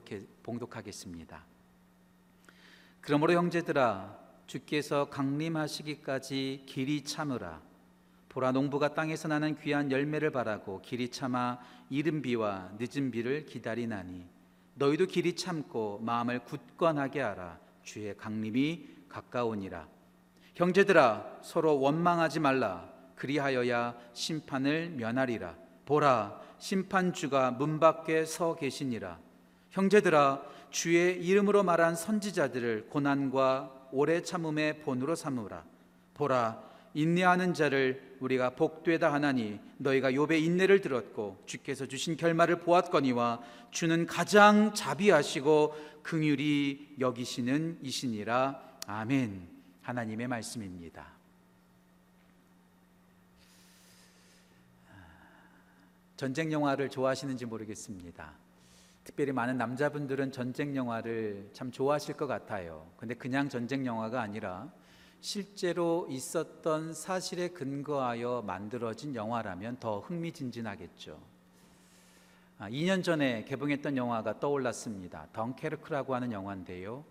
봉독해, 봉독하겠습니다. 그러므로 형제들아 주께서 강림하시기까지 길이 참으라. 보라 농부가 땅에서 나는 귀한 열매를 바라고 길이 참아 이른 비와 늦은 비를 기다리나니 너희도 길이 참고 마음을 굳건하게 하라 주의 강림이 가까우니라. 형제들아 서로 원망하지 말라. 그리하여야 심판을 면하리라. 보라 심판주가 문 밖에 서 계시니라 형제들아 주의 이름으로 말한 선지자들을 고난과 오래 참음의 본으로 삼으라 보라 인내하는 자를 우리가 복되다 하나니 너희가 욥의 인내를 들었고 주께서 주신 결말을 보았거니와 주는 가장 자비하시고 긍휼히 여기시는 이시니라 아멘 하나님의 말씀입니다. 전쟁 영화를 좋아하시는지 모르겠습니다. 특별히 많은 남자분들은 전쟁 영화를 참 좋아하실 것 같아요. 근데 그냥 전쟁 영화가 아니라 실제로 있었던 사실에 근거하여 만들어진 영화라면 더 흥미진진하겠죠. 아, 2년 전에 개봉했던 영화가 떠올랐습니다. 덩케르크라고 하는 영화인데요.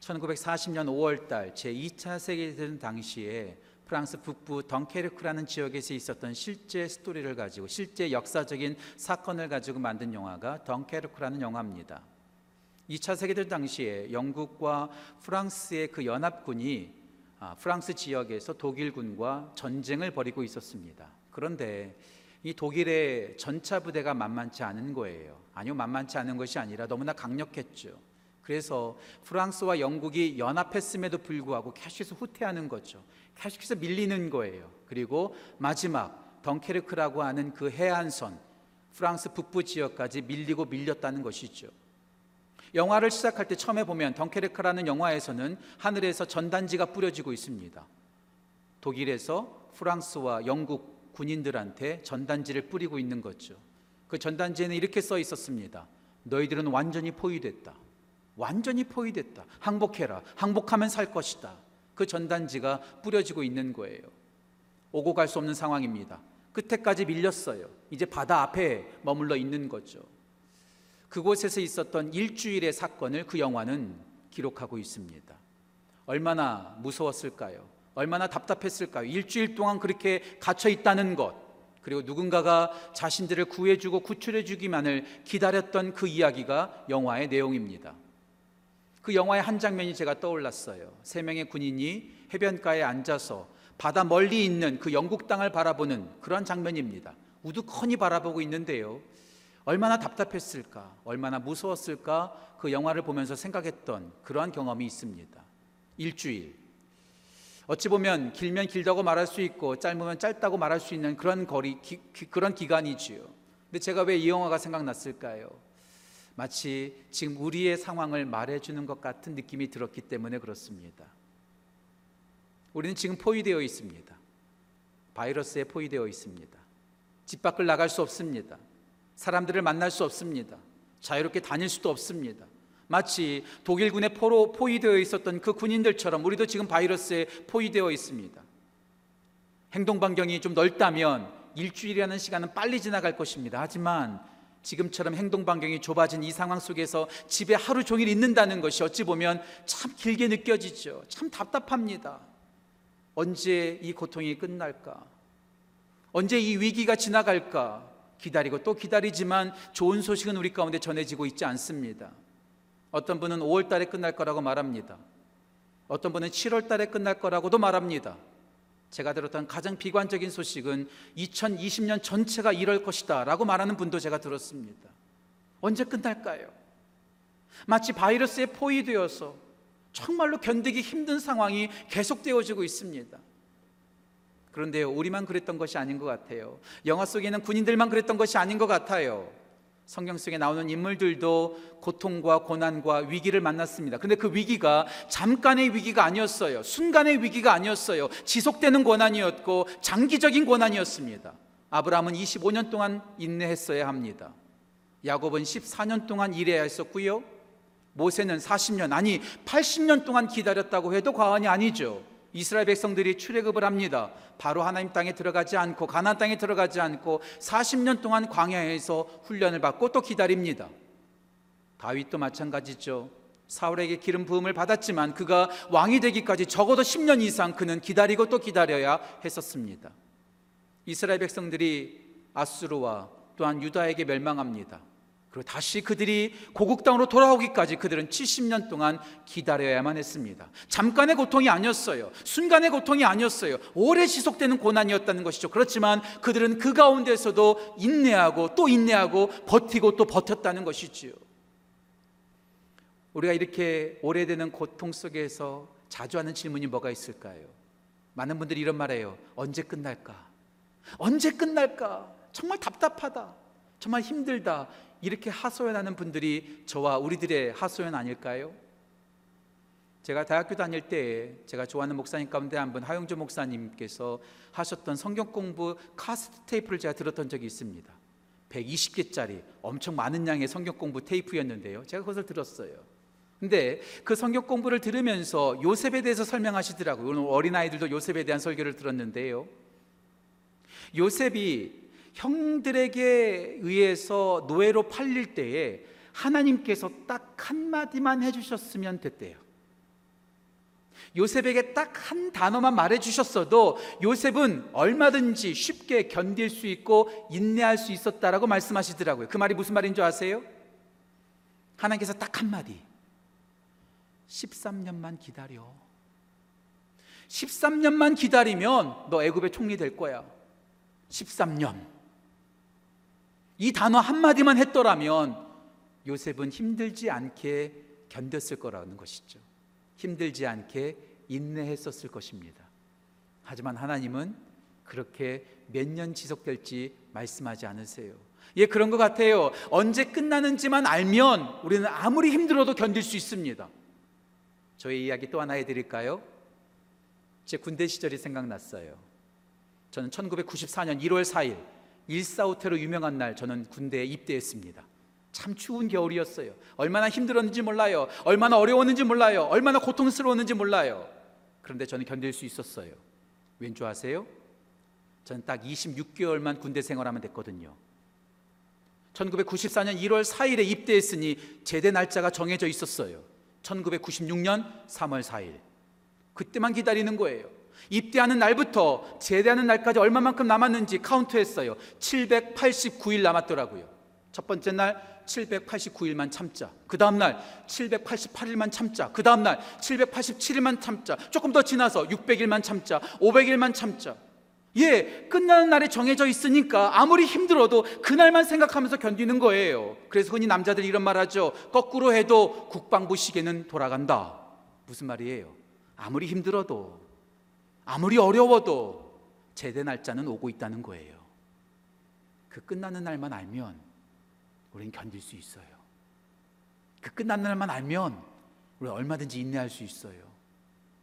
1940년 5월 달 제2차 세계대전 당시에 프랑스 북부 덩케르크라는 지역에서 있었던 실제 스토리를 가지고 실제 역사적인 사건을 가지고 만든 영화가 덩케르크라는 영화입니다. 2차 세계대전 당시에 영국과 프랑스의 그 연합군이 아, 프랑스 지역에서 독일군과 전쟁을 벌이고 있었습니다. 그런데 이 독일의 전차 부대가 만만치 않은 거예요. 아니요, 만만치 않은 것이 아니라 너무나 강력했죠. 그래서 프랑스와 영국이 연합했음에도 불구하고 계속해서 후퇴하는 거죠. 계속해서 밀리는 거예요. 그리고 마지막 덩케르크라고 하는 그 해안선 프랑스 북부 지역까지 밀리고 밀렸다는 것이죠. 영화를 시작할 때 처음에 보면 덩케르크라는 영화에서는 하늘에서 전단지가 뿌려지고 있습니다. 독일에서 프랑스와 영국 군인들한테 전단지를 뿌리고 있는 거죠. 그 전단지에는 이렇게 써 있었습니다. 너희들은 완전히 포위됐다. 완전히 포위됐다. 항복해라. 항복하면 살 것이다. 그 전단지가 뿌려지고 있는 거예요. 오고 갈 수 없는 상황입니다. 끝에까지 밀렸어요. 이제 바다 앞에 머물러 있는 거죠. 그곳에서 있었던 일주일의 사건을 그 영화는 기록하고 있습니다. 얼마나 무서웠을까요? 얼마나 답답했을까요? 일주일 동안 그렇게 갇혀 있다는 것, 그리고 누군가가 자신들을 구해주고 구출해주기만을 기다렸던 그 이야기가 영화의 내용입니다. 그 영화의 한 장면이 제가 떠올랐어요. 세 명의 군인이 해변가에 앉아서 바다 멀리 있는 그 영국 땅을 바라보는 그런 장면입니다. 우두커니 바라보고 있는데요. 얼마나 답답했을까, 얼마나 무서웠을까 그 영화를 보면서 생각했던 그러한 경험이 있습니다. 일주일. 어찌 보면 길면 길다고 말할 수 있고 짧으면 짧다고 말할 수 있는 그런 거리, 기, 그런 기간이지요. 근데 제가 왜 이 영화가 생각났을까요? 마치 지금 우리의 상황을 말해주는 것 같은 느낌이 들었기 때문에 그렇습니다. 우리는 지금 포위되어 있습니다. 바이러스에 포위되어 있습니다. 집 밖을 나갈 수 없습니다. 사람들을 만날 수 없습니다. 자유롭게 다닐 수도 없습니다. 마치 독일군에 포로 포위되어 있었던 그 군인들처럼 우리도 지금 바이러스에 포위되어 있습니다. 행동 반경이 좀 넓다면 일주일이라는 시간은 빨리 지나갈 것입니다. 하지만 지금처럼 행동 반경이 좁아진 이 상황 속에서 집에 하루 종일 있는다는 것이 어찌 보면 참 길게 느껴지죠. 참 답답합니다. 언제 이 고통이 끝날까? 언제 이 위기가 지나갈까? 기다리고 또 기다리지만 좋은 소식은 우리 가운데 전해지고 있지 않습니다. 어떤 분은 5월 달에 끝날 거라고 말합니다. 어떤 분은 7월 달에 끝날 거라고도 말합니다. 제가 들었던 가장 비관적인 소식은 2020년 전체가 이럴 것이다 라고 말하는 분도 제가 들었습니다. 언제 끝날까요? 마치 바이러스에 포위되어서 정말로 견디기 힘든 상황이 계속되어지고 있습니다. 그런데요, 우리만 그랬던 것이 아닌 것 같아요. 영화 속에는 군인들만 그랬던 것이 아닌 것 같아요. 성경 속에 나오는 인물들도 고통과 고난과 위기를 만났습니다. 근데 그 위기가 잠깐의 위기가 아니었어요. 순간의 위기가 아니었어요. 지속되는 고난이었고 장기적인 고난이었습니다. 아브라함은 25년 동안 인내했어야 합니다. 야곱은 14년 동안 일해야 했었고요. 모세는 40년 아니 80년 동안 기다렸다고 해도 과언이 아니죠. 이스라엘 백성들이 출애굽을 합니다. 바로 하나님 땅에 들어가지 않고 가나안 땅에 들어가지 않고 40년 동안 광야에서 훈련을 받고 또 기다립니다. 다윗도 마찬가지죠. 사울에게 기름 부음을 받았지만 그가 왕이 되기까지 적어도 10년 이상 그는 기다리고 또 기다려야 했었습니다. 이스라엘 백성들이 아수르와 또한 유다에게 멸망합니다. 그리고 다시 그들이 고국 땅으로 돌아오기까지 그들은 70년 동안 기다려야만 했습니다. 잠깐의 고통이 아니었어요. 순간의 고통이 아니었어요. 오래 지속되는 고난이었다는 것이죠. 그렇지만 그들은 그 가운데서도 인내하고 또 인내하고 버티고 또 버텼다는 것이지요. 우리가 이렇게 오래되는 고통 속에서 자주 하는 질문이 뭐가 있을까요? 많은 분들이 이런 말해요. 언제 끝날까? 언제 끝날까? 정말 답답하다. 정말 힘들다. 이렇게 하소연하는 분들이 저와 우리들의 하소연 아닐까요? 제가 대학교 다닐 때 제가 좋아하는 목사님 가운데 한 분 하영주 목사님께서 하셨던 성경 공부 카스트 테이프를 제가 들었던 적이 있습니다. 120개짜리 엄청 많은 양의 성경 공부 테이프였는데요. 제가 그것을 들었어요. 근데 그 성경 공부를 들으면서 요셉에 대해서 설명하시더라고요. 오늘 어린아이들도 요셉에 대한 설교를 들었는데요. 요셉이 형들에게 의해서 노예로 팔릴 때에 하나님께서 딱 한마디만 해주셨으면 됐대요. 요셉에게 딱 한 단어만 말해 주셨어도 요셉은 얼마든지 쉽게 견딜 수 있고 인내할 수 있었다라고 말씀하시더라고요. 그 말이 무슨 말인 줄 아세요? 하나님께서 딱 한마디. 13년만 기다려. 13년만 기다리면 너 애굽의 총리 될 거야. 13년. 이 단어 한마디만 했더라면 요셉은 힘들지 않게 견뎠을 거라는 것이죠. 힘들지 않게 인내했었을 것입니다. 하지만 하나님은 그렇게 몇 년 지속될지 말씀하지 않으세요. 예, 그런 것 같아요. 언제 끝나는지만 알면 우리는 아무리 힘들어도 견딜 수 있습니다. 저의 이야기 또 하나 해드릴까요? 제 군대 시절이 생각났어요. 저는 1994년 1월 4일 일사후퇴로 유명한 날 저는 군대에 입대했습니다. 참 추운 겨울이었어요. 얼마나 힘들었는지 몰라요. 얼마나 어려웠는지 몰라요. 얼마나 고통스러웠는지 몰라요. 그런데 저는 견딜 수 있었어요. 왠줄 아세요? 저는 딱 26개월만 군대 생활하면 됐거든요. 1994년 1월 4일에 입대했으니 제대 날짜가 정해져 있었어요. 1996년 3월 4일. 그때만 기다리는 거예요. 입대하는 날부터 제대하는 날까지 얼마만큼 남았는지 카운트했어요. 789일 남았더라고요. 첫 번째 날 789일만 참자. 그 다음 날 788일만 참자. 그 다음 날 787일만 참자. 조금 더 지나서 600일만 참자. 500일만 참자. 예, 끝나는 날이 정해져 있으니까 아무리 힘들어도 그날만 생각하면서 견디는 거예요. 그래서 흔히 남자들이 이런 말 하죠. 거꾸로 해도 국방부 시계는 돌아간다. 무슨 말이에요? 아무리 힘들어도, 아무리 어려워도 제대 날짜는 오고 있다는 거예요. 그 끝나는 날만 알면 우리는 견딜 수 있어요. 그 끝나는 날만 알면 우리는 얼마든지 인내할 수 있어요.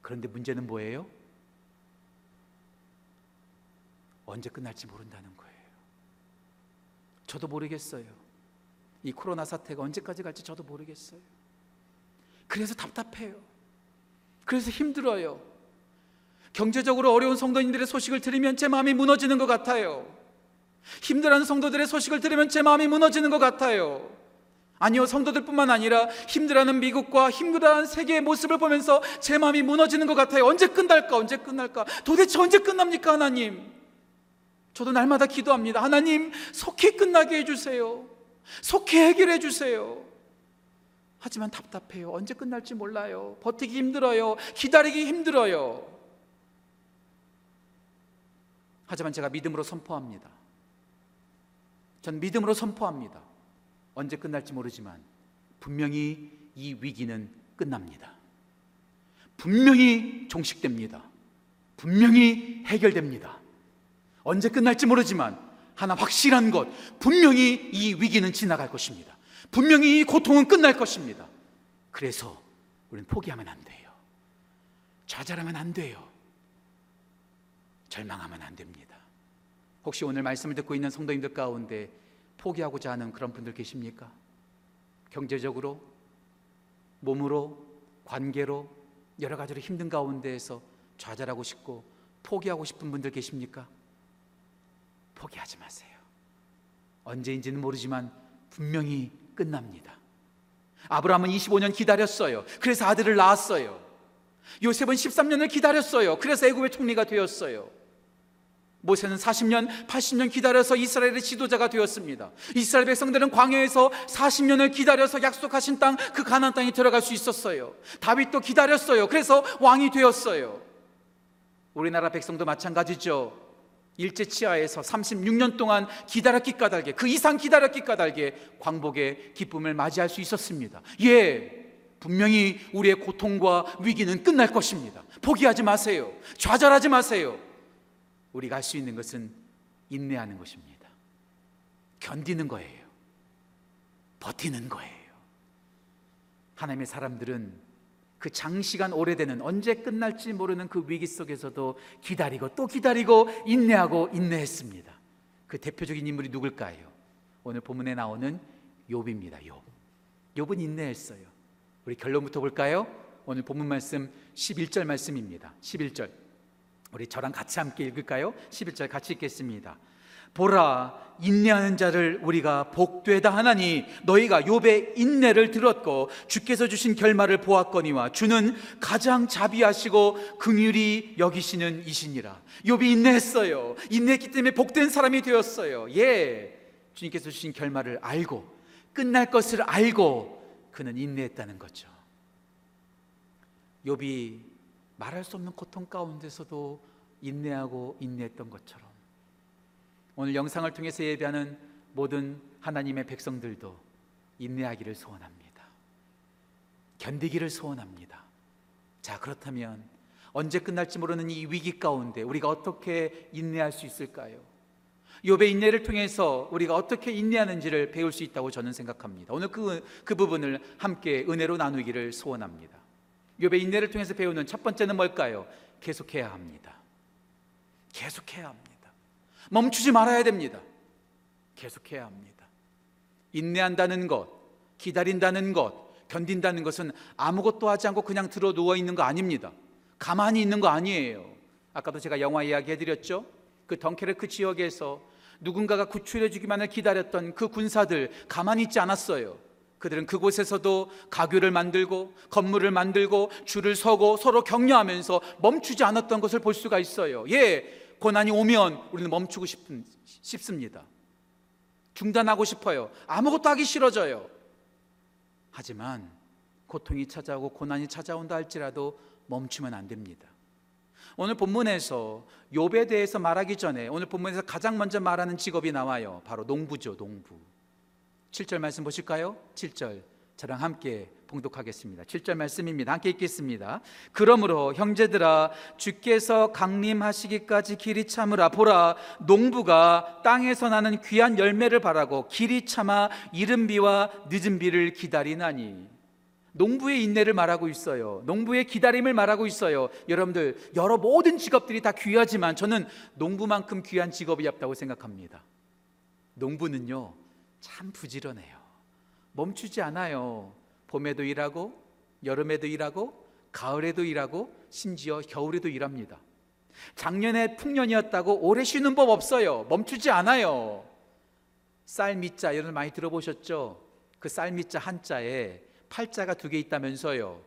그런데 문제는 뭐예요? 언제 끝날지 모른다는 거예요. 저도 모르겠어요. 이 코로나 사태가 언제까지 갈지 저도 모르겠어요. 그래서 답답해요. 그래서 힘들어요. 경제적으로 어려운 성도님들의 소식을 들으면 제 마음이 무너지는 것 같아요. 힘들어하는 성도들의 소식을 들으면 제 마음이 무너지는 것 같아요. 아니요, 성도들뿐만 아니라 힘들어하는 미국과 힘들어하는 세계의 모습을 보면서 제 마음이 무너지는 것 같아요. 언제 끝날까? 언제 끝날까? 도대체 언제 끝납니까, 하나님? 저도 날마다 기도합니다. 하나님, 속히 끝나게 해주세요. 속히 해결해 주세요. 하지만 답답해요. 언제 끝날지 몰라요. 버티기 힘들어요. 기다리기 힘들어요. 하지만 제가 믿음으로 선포합니다. 전 믿음으로 선포합니다. 언제 끝날지 모르지만 분명히 이 위기는 끝납니다. 분명히 종식됩니다. 분명히 해결됩니다. 언제 끝날지 모르지만 하나 확실한 것 분명히 이 위기는 지나갈 것입니다. 분명히 이 고통은 끝날 것입니다. 그래서 우리는 포기하면 안 돼요. 좌절하면 안 돼요. 절망하면 안 됩니다. 혹시 오늘 말씀을 듣고 있는 성도님들 가운데 포기하고자 하는 그런 분들 계십니까? 경제적으로, 몸으로, 관계로 여러 가지로 힘든 가운데에서 좌절하고 싶고 포기하고 싶은 분들 계십니까? 포기하지 마세요. 언제인지는 모르지만 분명히 끝납니다. 아브라함은 25년 기다렸어요. 그래서 아들을 낳았어요. 요셉은 13년을 기다렸어요. 그래서 애굽의 총리가 되었어요. 모세는 40년, 80년 기다려서 이스라엘의 지도자가 되었습니다. 이스라엘 백성들은 광야에서 40년을 기다려서 약속하신 땅, 그 가나안 땅에 들어갈 수 있었어요. 다윗도 기다렸어요. 그래서 왕이 되었어요. 우리나라 백성도 마찬가지죠. 일제 치하에서 36년 동안 기다렸기 까닭에 그 이상 기다렸기 까닭에 광복의 기쁨을 맞이할 수 있었습니다. 예. 분명히 우리의 고통과 위기는 끝날 것입니다. 포기하지 마세요. 좌절하지 마세요. 우리가 할 수 있는 것은 인내하는 것입니다. 견디는 거예요. 버티는 거예요. 하나님의 사람들은 그 장시간 오래되는 언제 끝날지 모르는 그 위기 속에서도 기다리고 또 기다리고 인내하고 인내했습니다. 그 대표적인 인물이 누굴까요? 오늘 본문에 나오는 욥입니다. 욥. 욥은 인내했어요. 우리 결론부터 볼까요? 오늘 본문 말씀 11절 말씀입니다. 11절. 우리 저랑 같이 함께 읽을까요? 11절 같이 읽겠습니다. 보라 인내하는 자를 우리가 복되다 하나니 너희가 욥의 인내를 들었고 주께서 주신 결말을 보았거니와 주는 가장 자비하시고 긍휼히 여기시는 이시니라. 욥이 인내했어요. 인내했기 때문에 복된 사람이 되었어요. 예. 주님께서 주신 결말을 알고 끝날 것을 알고 그는 인내했다는 거죠. 욥이 말할 수 없는 고통 가운데서도 인내하고 인내했던 것처럼 오늘 영상을 통해서 예배하는 모든 하나님의 백성들도 인내하기를 소원합니다. 견디기를 소원합니다. 자, 그렇다면 언제 끝날지 모르는 이 위기 가운데 우리가 어떻게 인내할 수 있을까요? 욥의 인내를 통해서 우리가 어떻게 인내하는지를 배울 수 있다고 저는 생각합니다. 오늘 그, 그 부분을 함께 은혜로 나누기를 소원합니다. 욥의 인내를 통해서 배우는 첫 번째는 뭘까요? 계속해야 합니다. 계속해야 합니다. 멈추지 말아야 됩니다. 계속해야 합니다. 인내한다는 것, 기다린다는 것, 견딘다는 것은 아무것도 하지 않고 그냥 들어 누워 있는 거 아닙니다. 가만히 있는 거 아니에요. 아까도 제가 영화 이야기 해드렸죠? 그 덩케르크 지역에서 누군가가 구출해 주기만을 기다렸던 그 군사들 가만히 있지 않았어요. 그들은 그곳에서도 가교를 만들고 건물을 만들고 줄을 서고 서로 격려하면서 멈추지 않았던 것을 볼 수가 있어요. 예, 고난이 오면 우리는 멈추고 싶은, 싶습니다. 중단하고 싶어요. 아무것도 하기 싫어져요. 하지만 고통이 찾아오고 고난이 찾아온다 할지라도 멈추면 안 됩니다. 오늘 본문에서 욥에 대해서 말하기 전에 오늘 본문에서 가장 먼저 말하는 직업이 나와요. 바로 농부죠, 농부. 7절 말씀 보실까요? 7절. 저랑 함께 봉독하겠습니다. 7절 말씀입니다. 함께 읽겠습니다. 그러므로 형제들아 주께서 강림하시기까지 길이 참으라 보라 농부가 땅에서 나는 귀한 열매를 바라고 길이 참아 이른 비와 늦은 비를 기다리나니 농부의 인내를 말하고 있어요. 농부의 기다림을 말하고 있어요. 여러분들 여러 모든 직업들이 다 귀하지만 저는 농부만큼 귀한 직업이 없다고 생각합니다. 농부는요 참 부지런해요. 멈추지 않아요. 봄에도 일하고 여름에도 일하고 가을에도 일하고 심지어 겨울에도 일합니다. 작년에 풍년이었다고 오래 쉬는 법 없어요. 멈추지 않아요. 쌀미자 여러분 많이 들어보셨죠? 그 쌀미자 한자에 팔자가 두 개 있다면서요.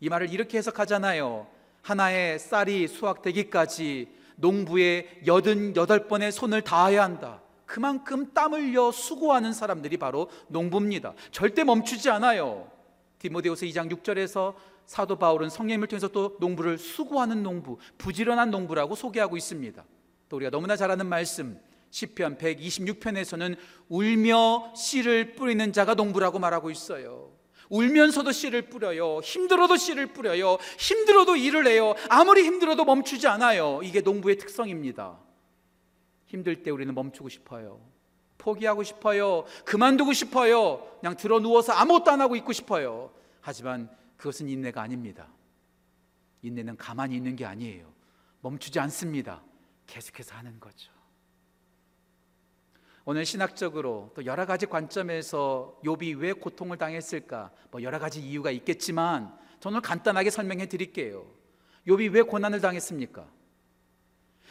이 말을 이렇게 해석하잖아요. 하나의 쌀이 수확되기까지 농부의 여든 여덟 번의 손을 다해야 한다. 그만큼 땀 흘려 수고하는 사람들이 바로 농부입니다. 절대 멈추지 않아요. 디모데후서 2장 6절에서 사도 바울은 성령님을 통해서 또 농부를 수고하는 농부, 부지런한 농부라고 소개하고 있습니다. 또 우리가 너무나 잘 아는 말씀 시편 126편에서는 울며 씨를 뿌리는 자가 농부라고 말하고 있어요. 울면서도 씨를 뿌려요. 힘들어도 씨를 뿌려요. 힘들어도 일을 해요. 아무리 힘들어도 멈추지 않아요. 이게 농부의 특성입니다. 힘들 때 우리는 멈추고 싶어요. 포기하고 싶어요. 그만두고 싶어요. 그냥 들어 누워서 아무것도 안 하고 있고 싶어요. 하지만 그것은 인내가 아닙니다. 인내는 가만히 있는 게 아니에요. 멈추지 않습니다. 계속해서 하는 거죠. 오늘 신학적으로 또 여러 가지 관점에서 욥이 왜 고통을 당했을까? 뭐 여러 가지 이유가 있겠지만 저는 간단하게 설명해 드릴게요. 욥이 왜 고난을 당했습니까?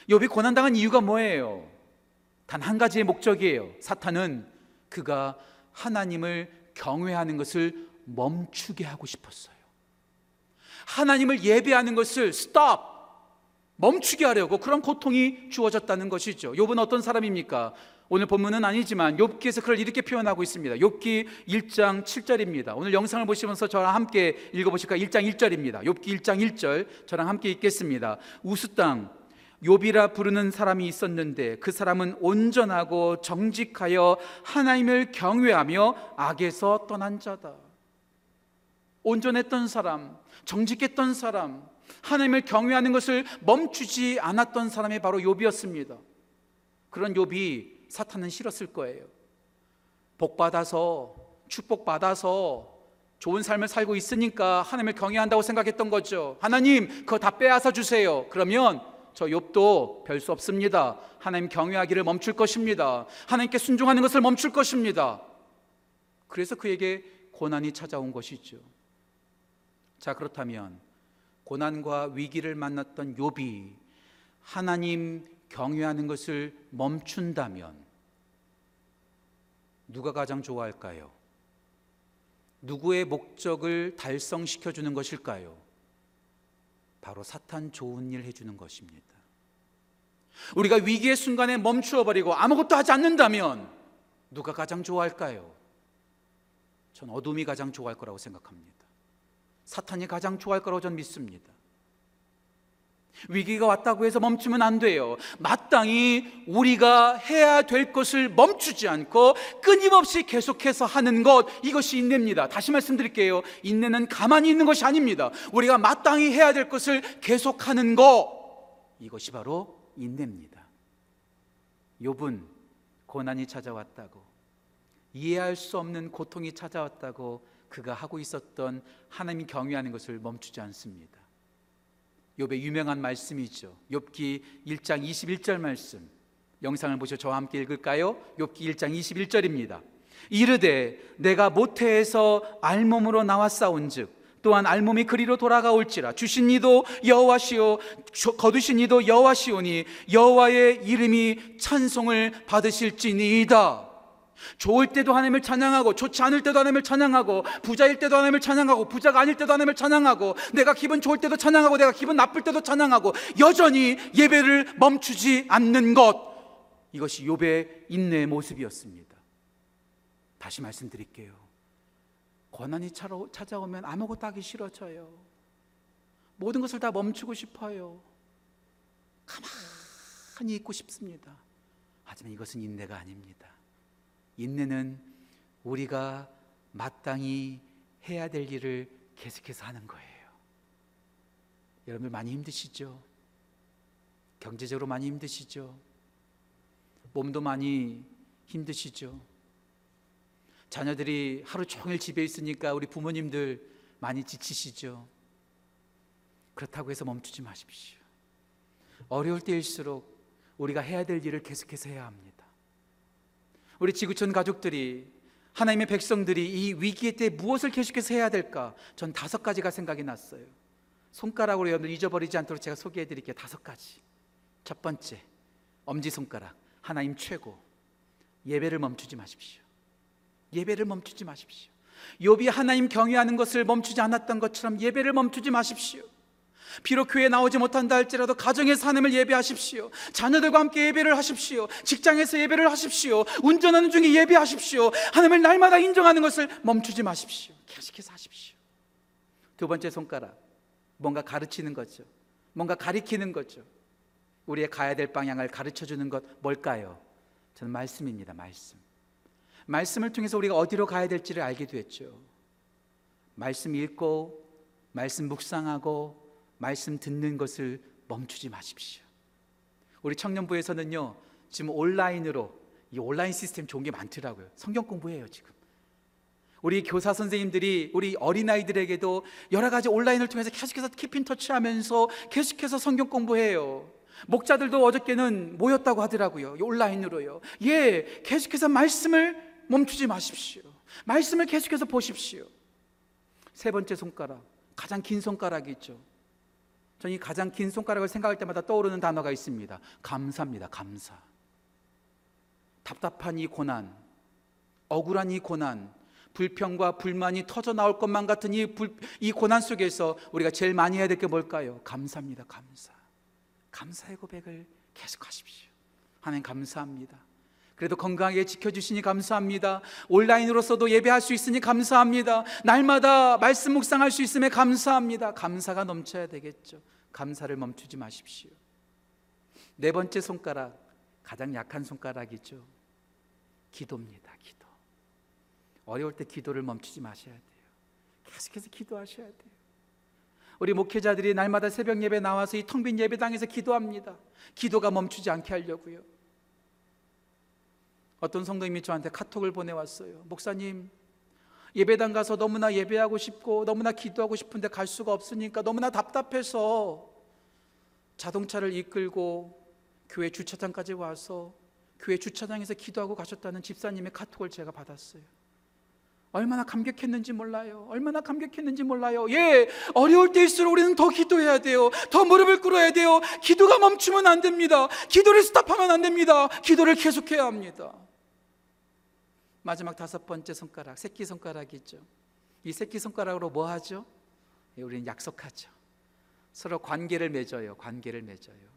욥이 고난 당한 이유가 뭐예요? 단 한 가지의 목적이에요. 사탄은 그가 하나님을 경외하는 것을 멈추게 하고 싶었어요. 하나님을 예배하는 것을 stop 멈추게 하려고 그런 고통이 주어졌다는 것이죠. 욥은 어떤 사람입니까? 오늘 본문은 아니지만 욥기에서 그걸 이렇게 표현하고 있습니다. 욥기 1장 7절입니다. 오늘 영상을 보시면서 저랑 함께 읽어 보실까? 1장 1절입니다. 욥기 1장 1절 저랑 함께 읽겠습니다. 우스 땅 욥이라 부르는 사람이 있었는데 그 사람은 온전하고 정직하여 하나님을 경외하며 악에서 떠난 자다. 온전했던 사람, 정직했던 사람, 하나님을 경외하는 것을 멈추지 않았던 사람이 바로 욥이었습니다. 그런 욥이 사탄은 싫었을 거예요. 복 받아서 축복 받아서 좋은 삶을 살고 있으니까 하나님을 경외한다고 생각했던 거죠. 하나님, 그거 다 빼앗아 주세요. 그러면 저 욥도 별 수 없습니다. 하나님 경외하기를 멈출 것입니다. 하나님께 순종하는 것을 멈출 것입니다. 그래서 그에게 고난이 찾아온 것이죠. 자, 그렇다면 고난과 위기를 만났던 욥이 하나님 경외하는 것을 멈춘다면 누가 가장 좋아할까요? 누구의 목적을 달성시켜 주는 것일까요? 바로 사탄 좋은 일 해주는 것입니다. 우리가 위기의 순간에 멈추어 버리고 아무것도 하지 않는다면 누가 가장 좋아할까요? 전 어둠이 가장 좋아할 거라고 생각합니다. 사탄이 가장 좋아할 거라고 전 믿습니다. 위기가 왔다고 해서 멈추면 안 돼요. 마땅히 우리가 해야 될 것을 멈추지 않고 끊임없이 계속해서 하는 것, 이것이 인내입니다. 다시 말씀드릴게요. 인내는 가만히 있는 것이 아닙니다. 우리가 마땅히 해야 될 것을 계속하는 것, 이것이 바로 인내입니다. 욥은 고난이 찾아왔다고, 이해할 수 없는 고통이 찾아왔다고 그가 하고 있었던 하나님 경외하는 것을 멈추지 않습니다. 욥의 유명한 말씀이죠. 욥기 1장 21절 말씀. 영상을 보셔 저와 함께 읽을까요? 욥기 1장 21절입니다. 이르되 내가 모태에서 알몸으로 싸운즉 또한 알몸이 그리로 돌아가올지라 주신 이도 여호와시오 거두신 이도 여호와시오니 여호와의 이름이 찬송을 받으실지니이다. 좋을 때도 하나님을 찬양하고 좋지 않을 때도 하나님을 찬양하고 부자일 때도 하나님을 찬양하고 부자가 아닐 때도 하나님을 찬양하고 내가 기분 좋을 때도 찬양하고 내가 기분 나쁠 때도 찬양하고 여전히 예배를 멈추지 않는 것 이것이 욥의 인내의 모습이었습니다. 다시 말씀드릴게요. 고난이 찾아오면 아무것도 하기 싫어져요. 모든 것을 다 멈추고 싶어요. 가만히 있고 싶습니다. 하지만 이것은 인내가 아닙니다. 인내는 우리가 마땅히 해야 될 일을 계속해서 하는 거예요. 여러분들 많이 힘드시죠? 경제적으로 많이 힘드시죠? 몸도 많이 힘드시죠? 자녀들이 하루 종일 집에 있으니까 우리 부모님들 많이 지치시죠? 그렇다고 해서 멈추지 마십시오. 어려울 때일수록 우리가 해야 될 일을 계속해서 해야 합니다. 우리 지구촌 가족들이 하나님의 백성들이 이 위기의 때 무엇을 계속해서 해야 될까? 전 다섯 가지가 생각이 났어요. 손가락으로 여러분 잊어버리지 않도록 제가 소개해 드릴게요. 다섯 가지. 첫 번째, 엄지손가락. 하나님 최고. 예배를 멈추지 마십시오. 예배를 멈추지 마십시오. 욥이 하나님 경외하는 것을 멈추지 않았던 것처럼 예배를 멈추지 마십시오. 비록 교회에 나오지 못한다 할지라도 가정에서 하나님을 예배하십시오. 자녀들과 함께 예배를 하십시오. 직장에서 예배를 하십시오. 운전하는 중에 예배하십시오. 하나님을 날마다 인정하는 것을 멈추지 마십시오. 계속해서 하십시오. 두 번째 손가락. 뭔가 가르치는 거죠. 뭔가 가리키는 거죠. 우리의 가야 될 방향을 가르쳐 주는 것 뭘까요? 저는 말씀입니다. 말씀. 말씀을 통해서 우리가 어디로 가야 될지를 알게 됐죠. 말씀 읽고 말씀 묵상하고 말씀 듣는 것을 멈추지 마십시오. 우리 청년부에서는요, 지금 온라인으로, 이 온라인 시스템 좋은 게 많더라고요. 성경 공부해요, 지금. 우리 교사 선생님들이 우리 어린아이들에게도 여러 가지 온라인을 통해서 계속해서 키핀 터치 하면서 계속해서 성경 공부해요. 목자들도 어저께는 모였다고 하더라고요. 온라인으로요. 예, 계속해서 말씀을 멈추지 마십시오. 말씀을 계속해서 보십시오. 세 번째 손가락, 가장 긴 손가락이 있죠. 저는 이 가장 긴 손가락을 생각할 때마다 떠오르는 단어가 있습니다. 감사입니다. 감사. 답답한 이 고난, 억울한 이 고난, 불평과 불만이 터져 나올 것만 같은 이, 불, 이 고난 속에서 우리가 제일 많이 해야 될 게 뭘까요? 감사입니다. 감사. 감사의 고백을 계속하십시오. 하나님 감사합니다. 그래도 건강하게 지켜주시니 감사합니다. 온라인으로서도 예배할 수 있으니 감사합니다. 날마다 말씀 묵상할 수 있음에 감사합니다. 감사가 넘쳐야 되겠죠. 감사를 멈추지 마십시오. 네 번째 손가락, 가장 약한 손가락이죠. 기도입니다. 기도. 어려울 때 기도를 멈추지 마셔야 돼요. 계속해서 기도하셔야 돼요. 우리 목회자들이 날마다 새벽 예배 나와서 이 텅 빈 예배당에서 기도합니다. 기도가 멈추지 않게 하려고요. 어떤 성도님이 저한테 카톡을 보내왔어요. 목사님, 예배당 가서 너무나 예배하고 싶고 너무나 기도하고 싶은데 갈 수가 없으니까 너무나 답답해서 자동차를 이끌고 교회 주차장까지 와서 교회 주차장에서 기도하고 가셨다는 집사님의 카톡을 제가 받았어요. 얼마나 감격했는지 몰라요. 얼마나 감격했는지 몰라요. 예, 어려울 때일수록 우리는 더 기도해야 돼요. 더 무릎을 꿇어야 돼요. 기도가 멈추면 안 됩니다. 기도를 스탑하면 안 됩니다. 기도를 계속해야 합니다. 마지막 다섯 번째 손가락, 새끼 손가락이죠. 이 새끼 손가락으로 뭐 하죠? 예, 우리는 약속하죠. 서로 관계를 맺어요. 관계를 맺어요.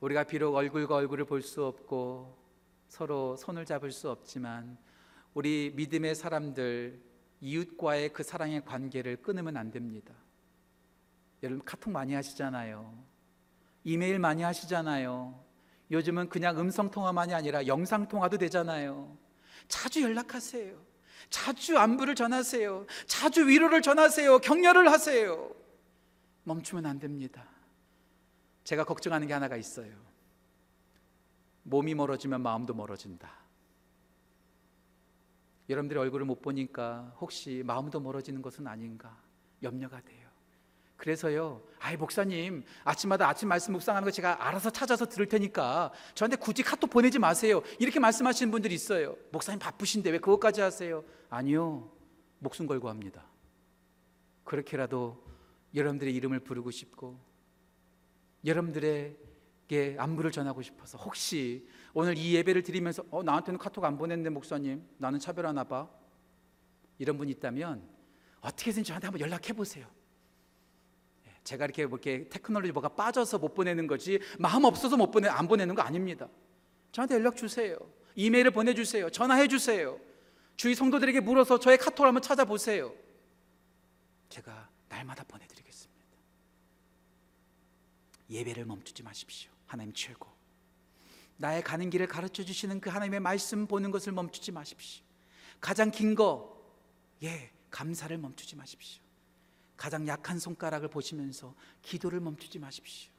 우리가 비록 얼굴과 얼굴을 볼 수 없고 서로 손을 잡을 수 없지만 우리 믿음의 사람들 이웃과의 그 사랑의 관계를 끊으면 안 됩니다. 여러분 카톡 많이 하시잖아요. 이메일 많이 하시잖아요. 요즘은 그냥 음성 통화만이 아니라 영상 통화도 되잖아요. 자주 연락하세요. 자주 안부를 전하세요. 자주 위로를 전하세요. 격려를 하세요. 멈추면 안 됩니다. 제가 걱정하는 게 하나가 있어요. 몸이 멀어지면 마음도 멀어진다. 여러분들의 얼굴을 못 보니까 혹시 마음도 멀어지는 것은 아닌가 염려가 돼요. 그래서요, 아이 목사님 아침마다 아침 말씀 묵상하는 거 제가 알아서 찾아서 들을 테니까 저한테 굳이 카톡 보내지 마세요. 이렇게 말씀하시는 분들이 있어요. 목사님 바쁘신데 왜 그것까지 하세요? 아니요, 목숨 걸고 합니다. 그렇게라도 여러분들의 이름을 부르고 싶고 여러분들에게 안부를 전하고 싶어서 혹시 오늘 이 예배를 드리면서 어 나한테는 카톡 안 보냈는데 목사님 나는 차별하나 봐 이런 분 있다면 어떻게든 저한테 한번 연락해 보세요. 예, 제가 이렇게 뭐 이렇게 테크놀로지 뭐가 빠져서 못 보내는 거지 마음 없어서 못 보내 안 보내는 거 아닙니다. 저한테 연락 주세요. 이메일을 보내 주세요. 전화해 주세요. 주위 성도들에게 물어서 저의 카톡을 한번 찾아보세요. 제가 날마다 보내 드리겠습니다. 예배를 멈추지 마십시오. 하나님 최고. 나의 가는 길을 가르쳐 주시는 그 하나님의 말씀 보는 것을 멈추지 마십시오. 가장 긴 거, 예, 감사를 멈추지 마십시오. 가장 약한 손가락을 보시면서 기도를 멈추지 마십시오.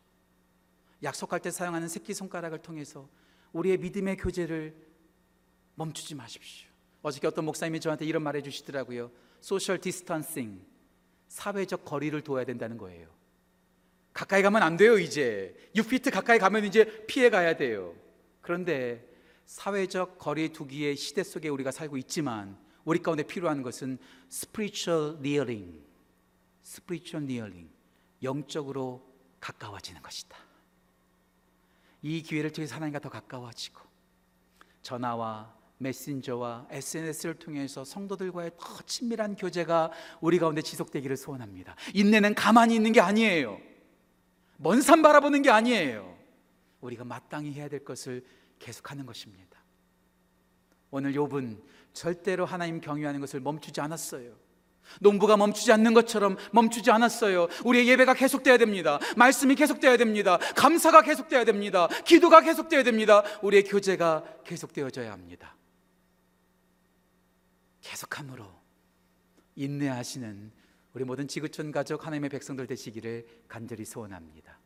약속할 때 사용하는 새끼 손가락을 통해서 우리의 믿음의 교제를 멈추지 마십시오. 어저께 어떤 목사님이 저한테 이런 말 해주시더라고요. social distancing, 사회적 거리를 둬야 된다는 거예요. 가까이 가면 안 돼요, 이제. 6피트 가까이 가면 이제 피해 가야 돼요. 그런데 사회적 거리 두기의 시대 속에 우리가 살고 있지만 우리 가운데 필요한 것은 spiritual nearing. Spiritual. 영적으로 가까워지는 것이다. 이 기회를 통해서 하나님과 더 가까워지고 전화와 메신저와 SNS를 통해서 성도들과의 더 친밀한 교제가 우리 가운데 지속되기를 소원합니다. 인내는 가만히 있는 게 아니에요. 먼 산 바라보는 게 아니에요. 우리가 마땅히 해야 될 것을 계속하는 것입니다. 오늘 욥은 절대로 하나님 경유하는 것을 멈추지 않았어요. 농부가 멈추지 않는 것처럼 멈추지 않았어요. 우리의 예배가 계속돼야 됩니다. 말씀이 계속돼야 됩니다. 감사가 계속돼야 됩니다. 기도가 계속돼야 됩니다. 우리의 교제가 계속되어져야 합니다. 계속함으로 인내하시는 우리 모든 지구촌 가족 하나님의 백성들 되시기를 간절히 소원합니다.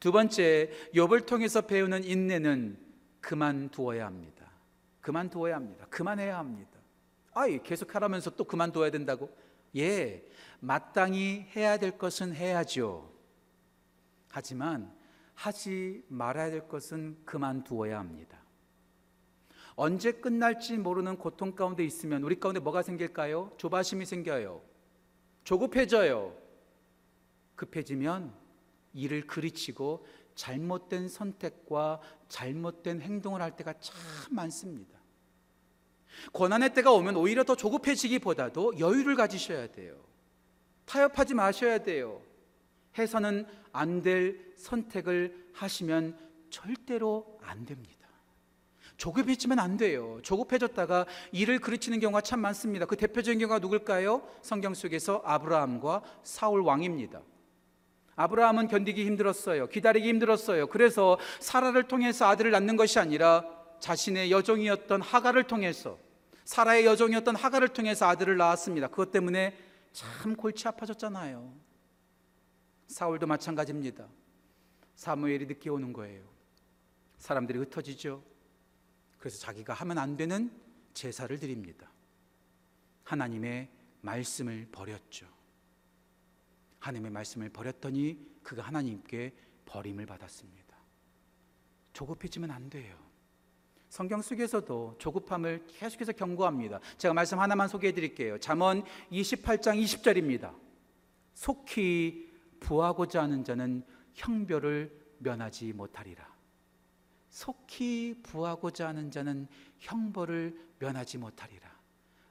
두 번째, 욥을 통해서 배우는 인내는 그만두어야 합니다. 그만두어야 합니다. 그만해야 합니다. 아이 계속 하라면서 또 그만둬야 된다고? 예, 마땅히 해야 될 것은 해야죠. 하지만 하지 말아야 될 것은 그만두어야 합니다. 언제 끝날지 모르는 고통 가운데 있으면 우리 가운데 뭐가 생길까요? 조바심이 생겨요. 조급해져요. 급해지면 일을 그르치고 잘못된 선택과 잘못된 행동을 할 때가 참 많습니다. 고난의 때가 오면 오히려 더 조급해지기보다도 여유를 가지셔야 돼요. 타협하지 마셔야 돼요. 해서는 안 될 선택을 하시면 절대로 안 됩니다. 조급해지면 안 돼요. 조급해졌다가 일을 그르치는 경우가 참 많습니다. 그 대표적인 경우가 누굴까요? 성경 속에서 아브라함과 사울 왕입니다. 아브라함은 견디기 힘들었어요. 기다리기 힘들었어요. 그래서 사라를 통해서 아들을 낳는 것이 아니라 자신의 여종이었던 하가를 통해서 사라의 여종이었던 하가를 통해서 아들을 낳았습니다. 그것 때문에 참 골치 아파졌잖아요. 사울도 마찬가지입니다. 사무엘이 늦게 오는 거예요. 사람들이 흩어지죠. 그래서 자기가 하면 안 되는 제사를 드립니다. 하나님의 말씀을 버렸죠. 하나님의 말씀을 버렸더니 그가 하나님께 버림을 받았습니다. 조급해지면 안 돼요. 성경 속에서도 조급함을 계속해서 경고합니다. 제가 말씀 하나만 소개해 드릴게요. 잠언 28장 20절입니다. 속히 부하고자 하는 자는 형별을 면하지 못하리라. 속히 부하고자 하는 자는 형벌을 면하지 못하리라.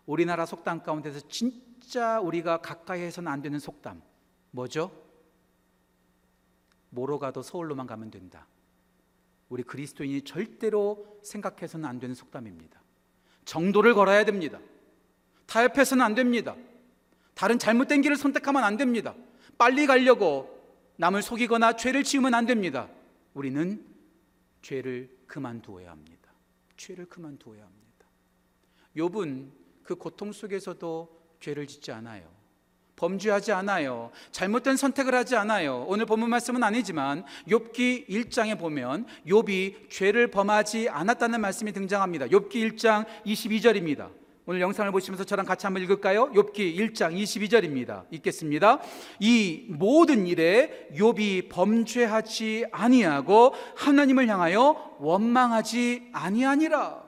우리나라 속담 가운데서 진짜 우리가 가까이 해서는 안 되는 속담 뭐죠? 뭐로 가도 서울로만 가면 된다. 우리 그리스도인이 절대로 생각해서는 안 되는 속담입니다. 정도를 걸어야 됩니다. 타협해서는 안 됩니다. 다른 잘못된 길을 선택하면 안 됩니다. 빨리 가려고 남을 속이거나 죄를 지으면 안 됩니다. 우리는 죄를 그만두어야 합니다. 죄를 그만두어야 합니다. 욥은 그 고통 속에서도 죄를 짓지 않아요. 범죄하지 않아요. 잘못된 선택을 하지 않아요. 오늘 본문 말씀은 아니지만 욥기 1장에 보면 욥이 죄를 범하지 않았다는 말씀이 등장합니다. 욥기 1장 22절입니다. 오늘 영상을 보시면서 저랑 같이 한번 읽을까요? 욥기 1장 22절입니다. 읽겠습니다. 이 모든 일에 욥이 범죄하지 아니하고 하나님을 향하여 원망하지 아니하니라.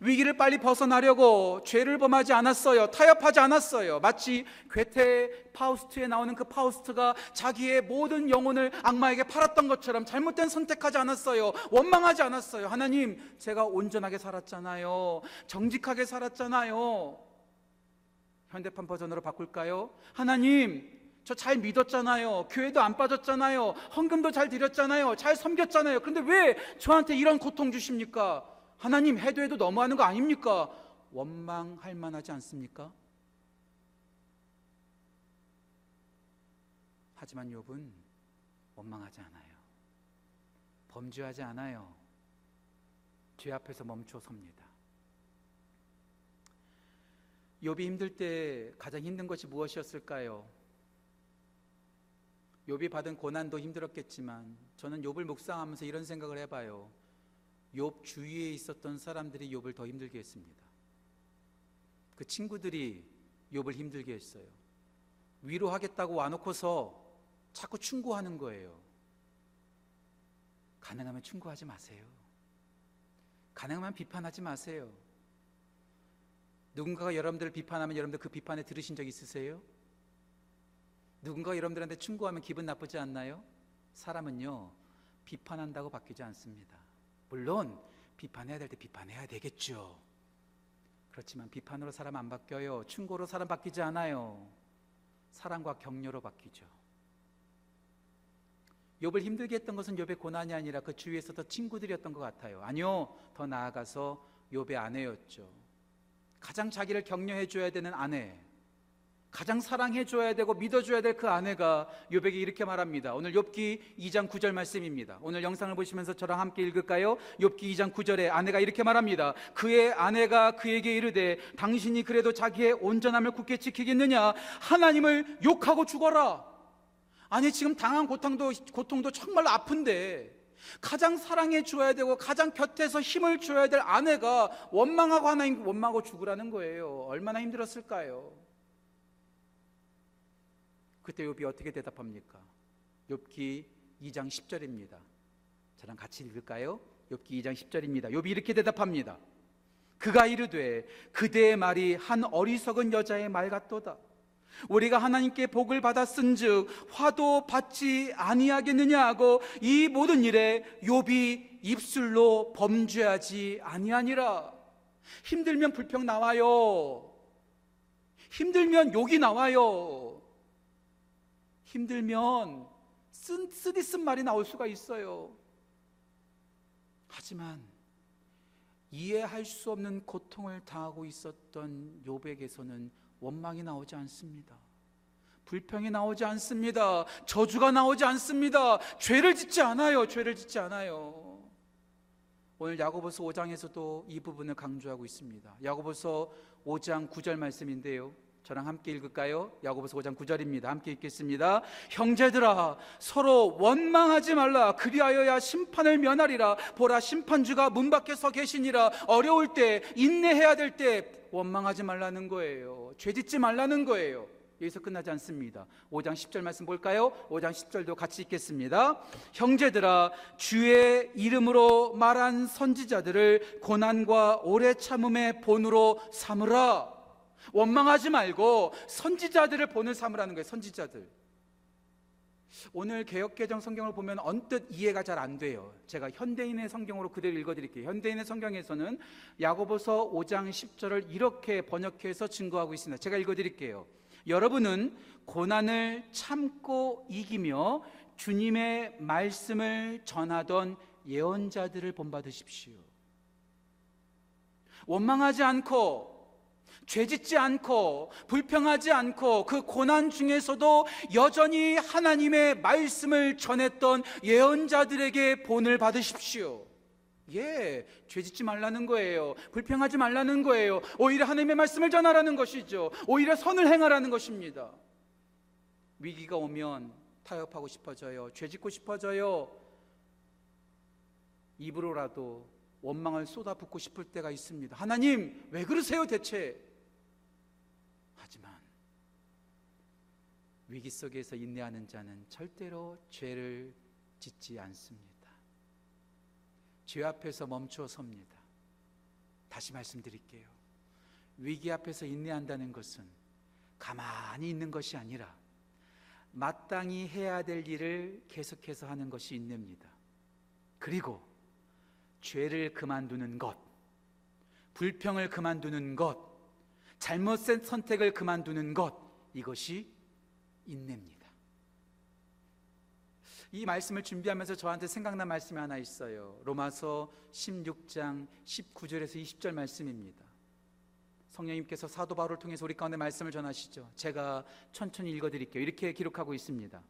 위기를 빨리 벗어나려고 죄를 범하지 않았어요. 타협하지 않았어요. 마치 괴테 파우스트에 나오는 그 파우스트가 자기의 모든 영혼을 악마에게 팔았던 것처럼 잘못된 선택하지 않았어요. 원망하지 않았어요. 하나님, 제가 온전하게 살았잖아요. 정직하게 살았잖아요. 현대판 버전으로 바꿀까요? 하나님, 저 잘 믿었잖아요. 교회도 안 빠졌잖아요. 헌금도 잘 드렸잖아요. 잘 섬겼잖아요. 그런데 왜 저한테 이런 고통 주십니까? 하나님 해도 해도 너무하는 거 아닙니까? 원망할 만하지 않습니까? 하지만 욥은 원망하지 않아요. 범죄하지 않아요. 죄 앞에서 멈춰 섭니다. 욥이 힘들 때 가장 힘든 것이 무엇이었을까요? 욥이 받은 고난도 힘들었겠지만 저는 욥을 묵상하면서 이런 생각을 해 봐요. 욥 주위에 있었던 사람들이 욥을 더 힘들게 했습니다. 그 친구들이 욥을 힘들게 했어요. 위로하겠다고 와놓고서 자꾸 충고하는 거예요. 가능하면 충고하지 마세요. 가능하면 비판하지 마세요. 누군가가 여러분들을 비판하면 여러분들 그 비판에 들으신 적 있으세요? 누군가 여러분들한테 충고하면 기분 나쁘지 않나요? 사람은요, 비판한다고 바뀌지 않습니다. 물론 비판해야 될 때 비판해야 되겠죠. 그렇지만 비판으로 사람 안 바뀌어요. 충고로 사람 바뀌지 않아요. 사랑과 격려로 바뀌죠. 욥을 힘들게 했던 것은 욥의 고난이 아니라 그 주위에 있었던 친구들이었던 것 같아요. 아니요, 더 나아가서 욥의 아내였죠. 가장 자기를 격려해 줘야 되는 아내, 가장 사랑해 줘야 되고 믿어 줘야 될 그 아내가 욥에게 이렇게 말합니다. 오늘 욥기 2장 9절 말씀입니다. 오늘 영상을 보시면서 저랑 함께 읽을까요? 욥기 2장 9절에 아내가 이렇게 말합니다. 그의 아내가 그에게 이르되 당신이 그래도 자기의 온전함을 굳게 지키겠느냐? 하나님을 욕하고 죽어라. 아니 지금 당한 고통도 고통도 정말 아픈데 가장 사랑해 줘야 되고 가장 곁에서 힘을 줘야 될 아내가 원망하고 하나님 원망하고 죽으라는 거예요. 얼마나 힘들었을까요? 그때 욥이 어떻게 대답합니까? 욥기 2장 10절입니다. 저랑 같이 읽을까요? 욥기 2장 10절입니다. 욥이 이렇게 대답합니다. 그가 이르되 그대의 말이 한 어리석은 여자의 말 같도다. 우리가 하나님께 복을 받았은즉 화도 받지 아니하겠느냐 하고 이 모든 일에 욥이 입술로 범죄하지 아니하니라. 힘들면 불평 나와요. 힘들면 욕이 나와요. 힘들면 쓴, 쓰디 쓴 말이 나올 수가 있어요. 하지만 이해할 수 없는 고통을 당하고 있었던 욥에게서는 원망이 나오지 않습니다. 불평이 나오지 않습니다. 저주가 나오지 않습니다. 죄를 짓지 않아요. 죄를 짓지 않아요. 오늘 야고보서 5장에서도 이 부분을 강조하고 있습니다. 야고보서 5장 9절 말씀인데요. 저랑 함께 읽을까요? 야고보서 5장 9절입니다. 함께 읽겠습니다. 형제들아 서로 원망하지 말라 그리하여야 심판을 면하리라 보라 심판주가 문 밖에 서 계시니라 어려울 때 인내해야 될 때 원망하지 말라는 거예요. 죄 짓지 말라는 거예요. 여기서 끝나지 않습니다. 5장 10절 말씀 볼까요? 5장 10절도 같이 읽겠습니다. 형제들아 주의 이름으로 말한 선지자들을 고난과 오래 참음의 본으로 삼으라. 원망하지 말고 선지자들을 본을 삼으라는 거예요. 선지자들. 오늘 개혁개정 성경을 보면 언뜻 이해가 잘 안 돼요. 제가 현대인의 성경으로 그대로 읽어드릴게요. 현대인의 성경에서는 야고보서 5장 10절을 이렇게 번역해서 증거하고 있습니다. 제가 읽어드릴게요. 여러분은 고난을 참고 이기며 주님의 말씀을 전하던 예언자들을 본받으십시오. 원망하지 않고 죄짓지 않고 불평하지 않고 그 고난 중에서도 여전히 하나님의 말씀을 전했던 예언자들에게 본을 받으십시오. 예, 죄짓지 말라는 거예요. 불평하지 말라는 거예요. 오히려 하나님의 말씀을 전하라는 것이죠. 오히려 선을 행하라는 것입니다. 위기가 오면 타협하고 싶어져요. 죄짓고 싶어져요. 입으로라도 원망을 쏟아붓고 싶을 때가 있습니다. 하나님, 왜 그러세요, 대체? 하지만 위기 속에서 인내하는 자는 절대로 죄를 짓지 않습니다. 죄 앞에서 멈추어 섭니다. 다시 말씀드릴게요. 위기 앞에서 인내한다는 것은 가만히 있는 것이 아니라 마땅히 해야 될 일을 계속해서 하는 것이 인내입니다. 그리고 죄를 그만두는 것, 불평을 그만두는 것, 잘못된 선택을 그만두는 것, 이것이 인내입니다. 이 말씀을 준비하면서 저한테 생각난 말씀이 하나 있어요. 로마서 16장 19절에서 20절 말씀입니다. 성령님께서 사도 바울을 통해서 우리 가운데 말씀을 전하시죠. 제가 천천히 읽어 드릴게요. 이렇게 기록하고 있습니다.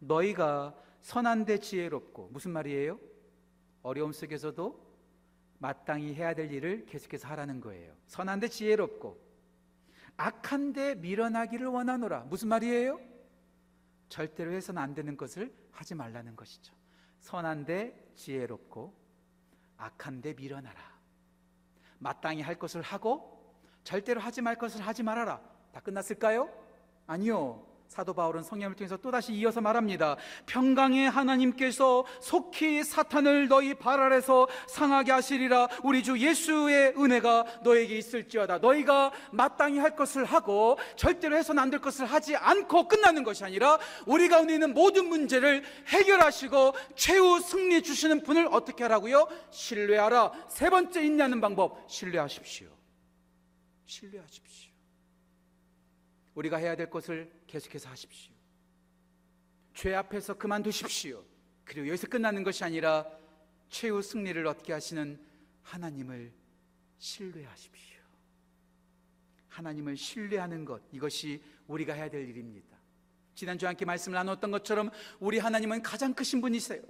너희가 선한데 지혜롭고 무슨 말이에요? 어려움 속에서도 마땅히 해야 될 일을 계속해서 하라는 거예요. 선한데 지혜롭고 악한데 밀어나기를 원하노라. 무슨 말이에요? 절대로 해서는 안 되는 것을 하지 말라는 것이죠. 선한데 지혜롭고 악한데 밀어나라. 마땅히 할 것을 하고 절대로 하지 말 것을 하지 말아라. 다 끝났을까요? 아니요. 사도 바울은 성령을 통해서 또다시 이어서 말합니다. 평강의 하나님께서 속히 사탄을 너희 발 아래서 상하게 하시리라. 우리 주 예수의 은혜가 너에게 있을지어다. 너희가 마땅히 할 것을 하고 절대로 해서는 안 될 것을 하지 않고 끝나는 것이 아니라 우리 가운데 있는 모든 문제를 해결하시고 최후 승리 주시는 분을 어떻게 하라고요? 신뢰하라. 세 번째 인내하는 방법 신뢰하십시오. 신뢰하십시오. 우리가 해야 될 것을 계속해서 하십시오. 죄 앞에서 그만두십시오. 그리고 여기서 끝나는 것이 아니라 최후 승리를 얻게 하시는 하나님을 신뢰하십시오. 하나님을 신뢰하는 것, 이것이 우리가 해야 될 일입니다. 지난주에 함께 말씀을 나눴던 것처럼 우리 하나님은 가장 크신 분이세요.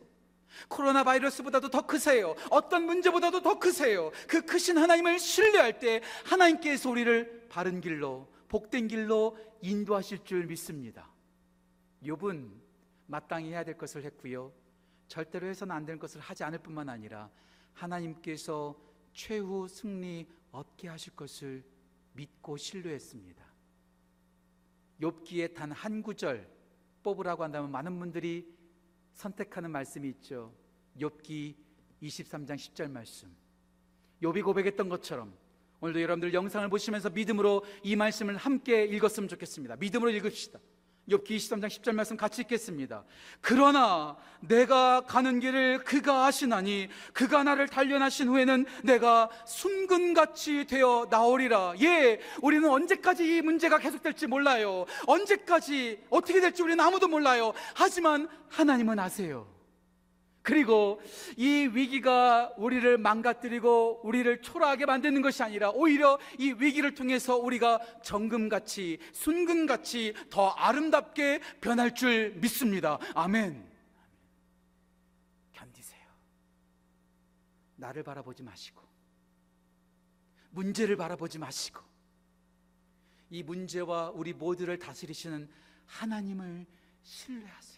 코로나 바이러스보다도 더 크세요. 어떤 문제보다도 더 크세요. 그 크신 하나님을 신뢰할 때 하나님께서 우리를 바른 길로 복된 길로 인도하실 줄 믿습니다. 욥은 마땅히 해야 될 것을 했고요. 절대로 해서는 안 되는 것을 하지 않을 뿐만 아니라 하나님께서 최후 승리 얻게 하실 것을 믿고 신뢰했습니다. 욥기에 단 한 구절 뽑으라고 한다면 많은 분들이 선택하는 말씀이 있죠. 욥기 23장 10절 말씀. 욥이 고백했던 것처럼 오늘도 여러분들 영상을 보시면서 믿음으로 이 말씀을 함께 읽었으면 좋겠습니다. 믿음으로 읽읍시다. 욥기 23장 10절 말씀 같이 읽겠습니다. 그러나 내가 가는 길을 그가 아시나니 그가 나를 단련하신 후에는 내가 순금같이 되어 나오리라. 예, 우리는 언제까지 이 문제가 계속될지 몰라요. 언제까지 어떻게 될지 우리는 아무도 몰라요. 하지만 하나님은 아세요. 그리고 이 위기가 우리를 망가뜨리고 우리를 초라하게 만드는 것이 아니라 오히려 이 위기를 통해서 우리가 정금같이 순금같이 더 아름답게 변할 줄 믿습니다. 아멘. 견디세요. 나를 바라보지 마시고 문제를 바라보지 마시고 이 문제와 우리 모두를 다스리시는 하나님을 신뢰하세요.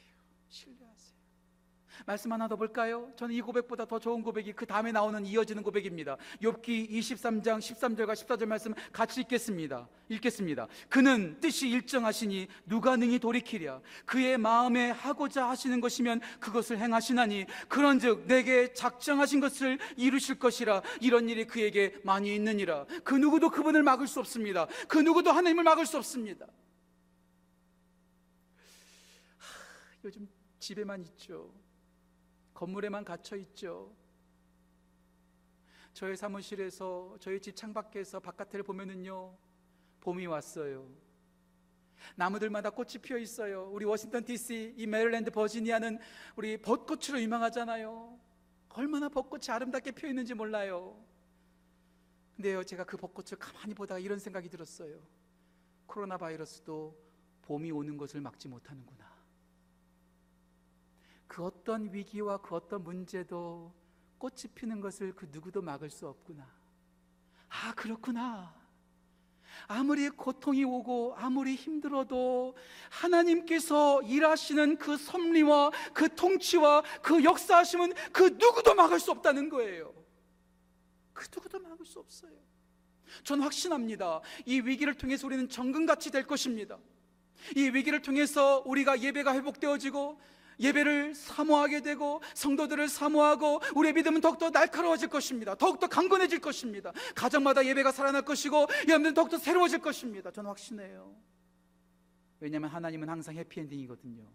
말씀 하나 더 볼까요? 저는 이 고백보다 더 좋은 고백이 그 다음에 나오는 이어지는 고백입니다. 욥기 23장 13절과 14절 말씀 같이 읽겠습니다. 읽겠습니다. 그는 뜻이 일정하시니 누가 능히 돌이키랴 그의 마음에 하고자 하시는 것이면 그것을 행하시나니 그런즉 내게 작정하신 것을 이루실 것이라 이런 일이 그에게 많이 있느니라 그 누구도 그분을 막을 수 없습니다. 그 누구도 하나님을 막을 수 없습니다. 하, 요즘 집에만 있죠. 건물에만 갇혀 있죠. 저희 사무실에서 저희 집 창밖에서 바깥을 보면은요 봄이 왔어요. 나무들마다 꽃이 피어 있어요. 우리 워싱턴 DC, 이 메릴랜드 버지니아는 우리 벚꽃으로 유명하잖아요. 얼마나 벚꽃이 아름답게 피어 있는지 몰라요. 근데요, 제가 그 벚꽃을 가만히 보다가 이런 생각이 들었어요. 코로나 바이러스도 봄이 오는 것을 막지 못하는구나. 그 어떤 위기와 그 어떤 문제도 꽃이 피는 것을 그 누구도 막을 수 없구나. 아, 그렇구나. 아무리 고통이 오고 아무리 힘들어도 하나님께서 일하시는 그 섭리와 그 통치와 그 역사하심은 그 누구도 막을 수 없다는 거예요. 그 누구도 막을 수 없어요. 전 확신합니다. 이 위기를 통해서 우리는 정금같이 될 것입니다. 이 위기를 통해서 우리가 예배가 회복되어지고 예배를 사모하게 되고 성도들을 사모하고 우리의 믿음은 더욱더 날카로워질 것입니다. 더욱더 강건해질 것입니다. 가정마다 예배가 살아날 것이고 여러분들은 더욱더 새로워질 것입니다. 저는 확신해요. 왜냐하면 하나님은 항상 해피엔딩이거든요.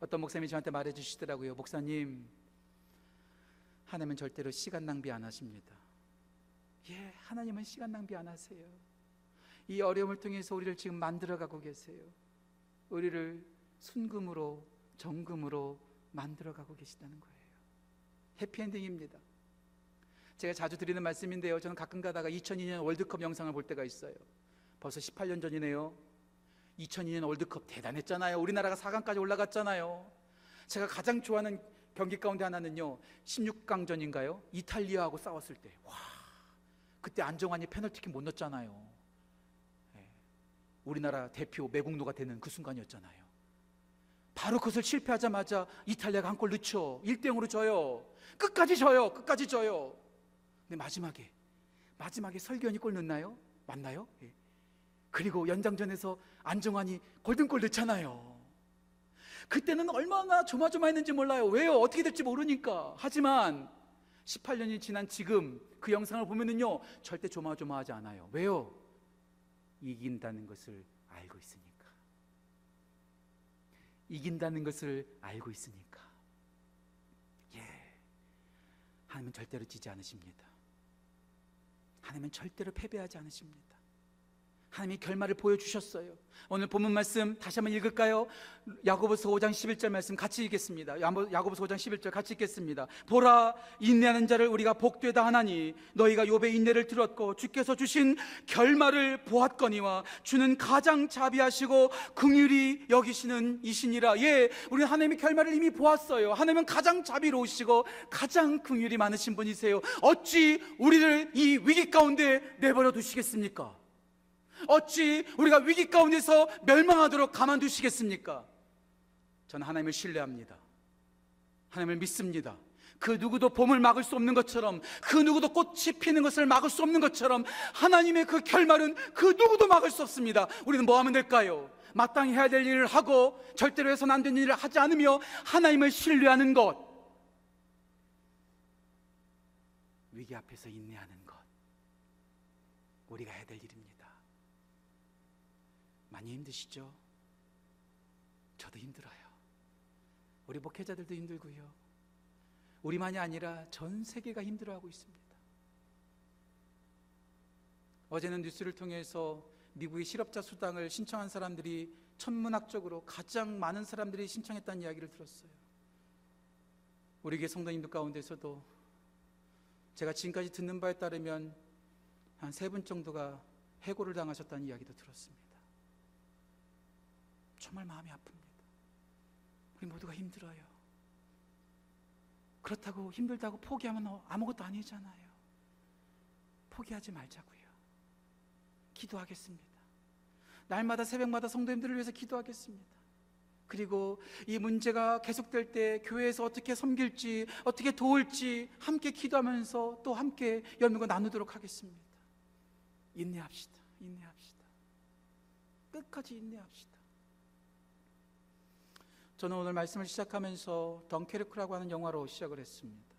어떤 목사님이 저한테 말해 주시더라고요. 목사님, 하나님은 절대로 시간 낭비 안 하십니다. 예, 하나님은 시간 낭비 안 하세요. 이 어려움을 통해서 우리를 지금 만들어 가고 계세요. 우리를 순금으로 정금으로 만들어가고 계시다는 거예요. 해피엔딩입니다. 제가 자주 드리는 말씀인데요. 저는 가끔 가다가 2002년 월드컵 영상을 볼 때가 있어요. 벌써 18년 전이네요. 2002년 월드컵 대단했잖아요. 우리나라가 4강까지 올라갔잖아요. 제가 가장 좋아하는 경기 가운데 하나는요. 16강전인가요? 이탈리아하고 싸웠을 때. 와. 그때 안정환이 페널티킥 못 넣었잖아요. 네. 우리나라 대표 매국노가 되는 그 순간이었잖아요. 바로 그것을 실패하자마자 이탈리아가 한 골 넣죠. 1대 0으로 져요. 끝까지 져요. 끝까지 져요. 근데 마지막에 마지막에 설기현이 골 넣나요? 맞나요? 예. 그리고 연장전에서 안정환이 골든골 넣잖아요. 그때는 얼마나 조마조마했는지 몰라요. 왜요? 어떻게 될지 모르니까. 하지만 18년이 지난 지금 그 영상을 보면은요 절대 조마조마하지 않아요. 왜요? 이긴다는 것을 알고 있으니까. 이긴다는 것을 알고 있으니까. 예. 하나님은 절대로 지지 않으십니다. 하나님은 절대로 패배하지 않으십니다. 하나님이 결말을 보여주셨어요. 오늘 본문 말씀 다시 한번 읽을까요? 야고보서 5장 11절 말씀 같이 읽겠습니다. 야고보서 5장 11절 같이 읽겠습니다. 보라 인내하는 자를 우리가 복되다 하나니 너희가 욥의 인내를 들었고 주께서 주신 결말을 보았거니와 주는 가장 자비하시고 긍휼히 여기시는 이신이라. 예, 우리 하나님의 결말을 이미 보았어요. 하나님은 가장 자비로우시고 가장 긍휼이 많으신 분이세요. 어찌 우리를 이 위기 가운데 내버려 두시겠습니까? 어찌 우리가 위기 가운데서 멸망하도록 가만두시겠습니까? 저는 하나님을 신뢰합니다. 하나님을 믿습니다. 그 누구도 봄을 막을 수 없는 것처럼 그 누구도 꽃이 피는 것을 막을 수 없는 것처럼 하나님의 그 결말은 그 누구도 막을 수 없습니다. 우리는 뭐 하면 될까요? 마땅히 해야 될 일을 하고 절대로 해서는 안 되는 일을 하지 않으며 하나님을 신뢰하는 것. 위기 앞에서 인내하는 것. 우리가 해야 될 일입니다. 많이 힘드시죠? 저도 힘들어요. 우리 목회자들도 힘들고요. 우리만이 아니라 전 세계가 힘들어하고 있습니다. 어제는 뉴스를 통해서 미국의 실업자 수당을 신청한 사람들이 천문학적으로 가장 많은 사람들이 신청했다는 이야기를 들었어요. 우리 교회 성도님들 가운데서도 제가 지금까지 듣는 바에 따르면 한 세 분 정도가 해고를 당하셨다는 이야기도 들었습니다. 정말 마음이 아픕니다. 우리 모두가 힘들어요. 그렇다고 힘들다고 포기하면 아무것도 아니잖아요. 포기하지 말자고요. 기도하겠습니다. 날마다 새벽마다 성도님들을 위해서 기도하겠습니다. 그리고 이 문제가 계속될 때 교회에서 어떻게 섬길지, 어떻게 도울지 함께 기도하면서 또 함께 열매고 나누도록 하겠습니다. 인내합시다. 인내합시다. 끝까지 인내합시다. 저는 오늘 말씀을 시작하면서 덩케르크라고 하는 영화로 시작을 했습니다.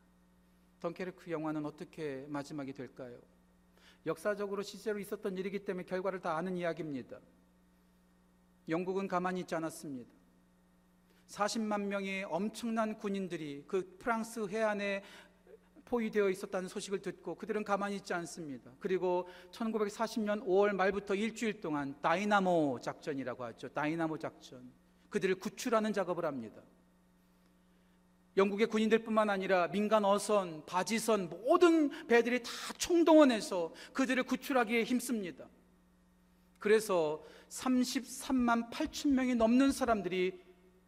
덩케르크 영화는 어떻게 마지막이 될까요? 역사적으로 실제로 있었던 일이기 때문에 결과를 다 아는 이야기입니다. 영국은 가만히 있지 않았습니다. 40만 명의 엄청난 군인들이 그 프랑스 해안에 포위되어 있었다는 소식을 듣고 그들은 가만히 있지 않습니다. 그리고 1940년 5월 말부터 일주일 동안 다이나모 작전이라고 하죠. 다이나모 작전. 그들을 구출하는 작업을 합니다. 영국의 군인들뿐만 아니라 민간 어선, 바지선 모든 배들이 다 총동원해서 그들을 구출하기에 힘씁니다. 그래서 33만 8천 명이 넘는 사람들이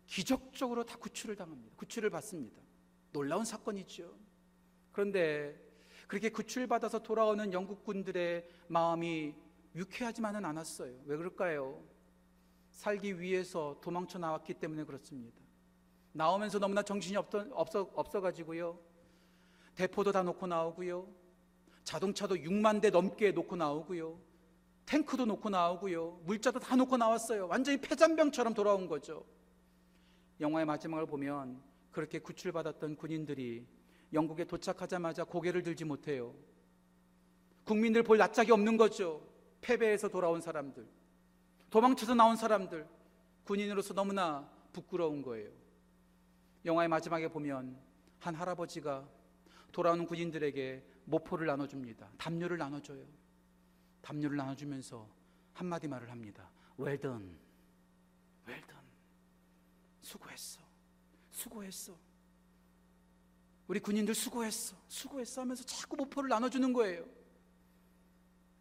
기적적으로 다 구출을 당합니다. 구출을 받습니다. 놀라운 사건이죠. 그런데 그렇게 구출받아서 돌아오는 영국군들의 마음이 유쾌하지만은 않았어요. 왜 그럴까요? 살기 위해서 도망쳐 나왔기 때문에 그렇습니다. 나오면서 너무나 정신이 없던, 없어, 없어가지고요. 대포도 다 놓고 나오고요. 자동차도 6만 대 넘게 놓고 나오고요. 탱크도 놓고 나오고요. 물자도 다 놓고 나왔어요. 완전히 폐잔병처럼 돌아온 거죠. 영화의 마지막을 보면 그렇게 구출받았던 군인들이 영국에 도착하자마자 고개를 들지 못해요. 국민들 볼 낯짝이 없는 거죠. 패배해서 돌아온 사람들. 도망쳐서 나온 사람들. 군인으로서 너무나 부끄러운 거예요. 영화의 마지막에 보면 한 할아버지가 돌아오는 군인들에게 모포를 나눠줍니다. 담요를 나눠줘요. 담요를 나눠주면서 한마디 말을 합니다. Well done. Well done. 수고했어. 수고했어. 우리 군인들 수고했어. 수고했어 하면서 자꾸 모포를 나눠주는 거예요.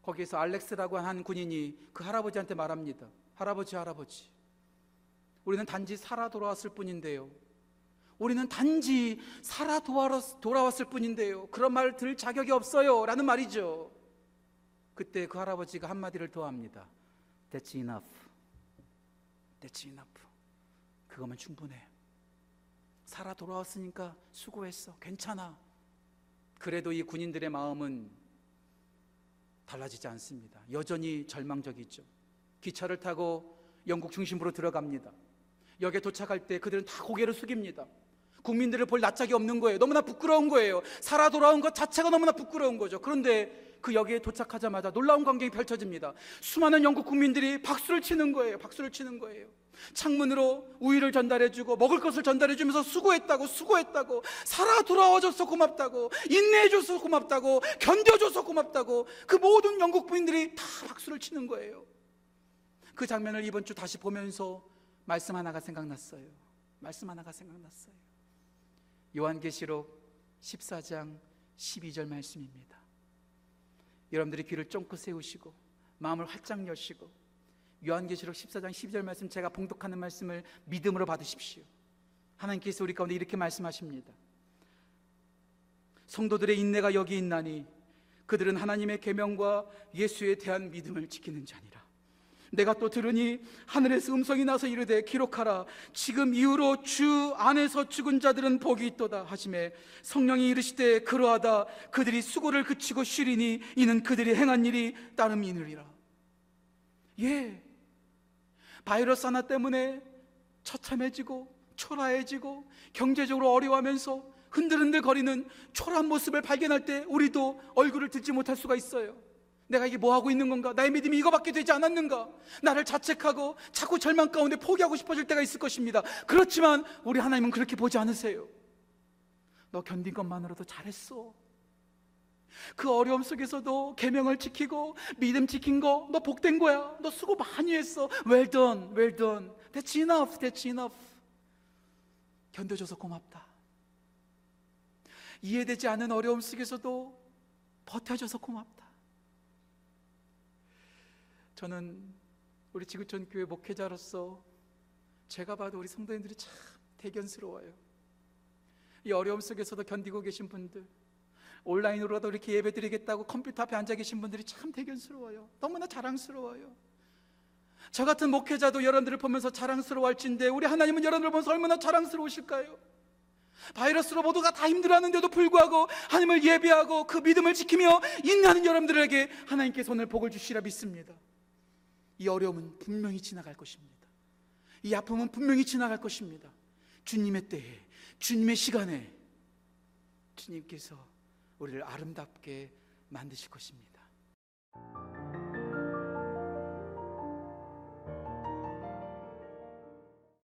거기에서 알렉스라고 한 군인이 그 할아버지한테 말합니다. 할아버지, 할아버지. 우리는 단지 살아 돌아왔을 뿐인데요. 우리는 단지 살아 돌아왔을 뿐인데요. 그런 말을 들 자격이 없어요. 라는 말이죠. 그때 그 할아버지가 한마디를 더 합니다. That's enough. That's enough. 그거면 충분해. 살아 돌아왔으니까 수고했어. 괜찮아. 그래도 이 군인들의 마음은 달라지지 않습니다. 여전히 절망적이죠. 기차를 타고 영국 중심부로 들어갑니다. 역에 도착할 때 그들은 다 고개를 숙입니다. 국민들을 볼 낯짝이 없는 거예요. 너무나 부끄러운 거예요. 살아 돌아온 것 자체가 너무나 부끄러운 거죠. 그런데 그 역에 도착하자마자 놀라운 광경이 펼쳐집니다. 수많은 영국 국민들이 박수를 치는 거예요. 박수를 치는 거예요. 창문으로 우유를 전달해주고 먹을 것을 전달해주면서 수고했다고 수고했다고 살아 돌아와줘서 고맙다고 인내해줘서 고맙다고 견뎌줘서 고맙다고 그 모든 영국 국민들이 다 박수를 치는 거예요. 그 장면을 이번 주 다시 보면서 말씀 하나가 생각났어요. 말씀 하나가 생각났어요. 요한계시록 14장 12절 말씀입니다. 여러분들이 귀를 쫑긋 세우시고 마음을 활짝 여시고 요한계시록 14장 12절 말씀 제가 봉독하는 말씀을 믿음으로 받으십시오. 하나님께서 우리 가운데 이렇게 말씀하십니다. 성도들의 인내가 여기 있나니 그들은 하나님의 계명과 예수에 대한 믿음을 지키는 자니라. 내가 또 들으니 하늘에서 음성이 나서 이르되 기록하라 지금 이후로 주 안에서 죽은 자들은 복이 있도다 하심에 성령이 이르시되 그러하다 그들이 수고를 그치고 쉬리니 이는 그들이 행한 일이 따름이 이르리라 예 바이러스 하나 때문에 처참해지고 초라해지고 경제적으로 어려워하면서 흔들흔들 거리는 초라한 모습을 발견할 때 우리도 얼굴을 들지 못할 수가 있어요 내가 이게 뭐 하고 있는 건가? 나의 믿음이 이거밖에 되지 않았는가? 나를 자책하고 자꾸 절망 가운데 포기하고 싶어질 때가 있을 것입니다. 그렇지만 우리 하나님은 그렇게 보지 않으세요. 너 견딘 것만으로도 잘했어. 그 어려움 속에서도 계명을 지키고 믿음 지킨 거 너 복된 거야. 너 수고 많이 했어. Well done, well done. That's enough, that's enough. 견뎌줘서 고맙다. 이해되지 않는 어려움 속에서도 버텨줘서 고맙다. 저는 우리 지구촌 교회 목회자로서 제가 봐도 우리 성도님들이 참 대견스러워요. 이 어려움 속에서도 견디고 계신 분들, 온라인으로라도 이렇게 예배 드리겠다고 컴퓨터 앞에 앉아 계신 분들이 참 대견스러워요. 너무나 자랑스러워요. 저 같은 목회자도 여러분들을 보면서 자랑스러워할진데 우리 하나님은 여러분들을 보면서 얼마나 자랑스러우실까요? 바이러스로 모두가 다 힘들어하는데도 불구하고 하나님을 예배하고 그 믿음을 지키며 인내하는 여러분들에게 하나님께서 오늘 복을 주시라 믿습니다. 이 어려움은 분명히 지나갈 것입니다. 이 아픔은 분명히 지나갈 것입니다. 주님의 때에, 주님의 시간에 주님께서 우리를 아름답게 만드실 것입니다.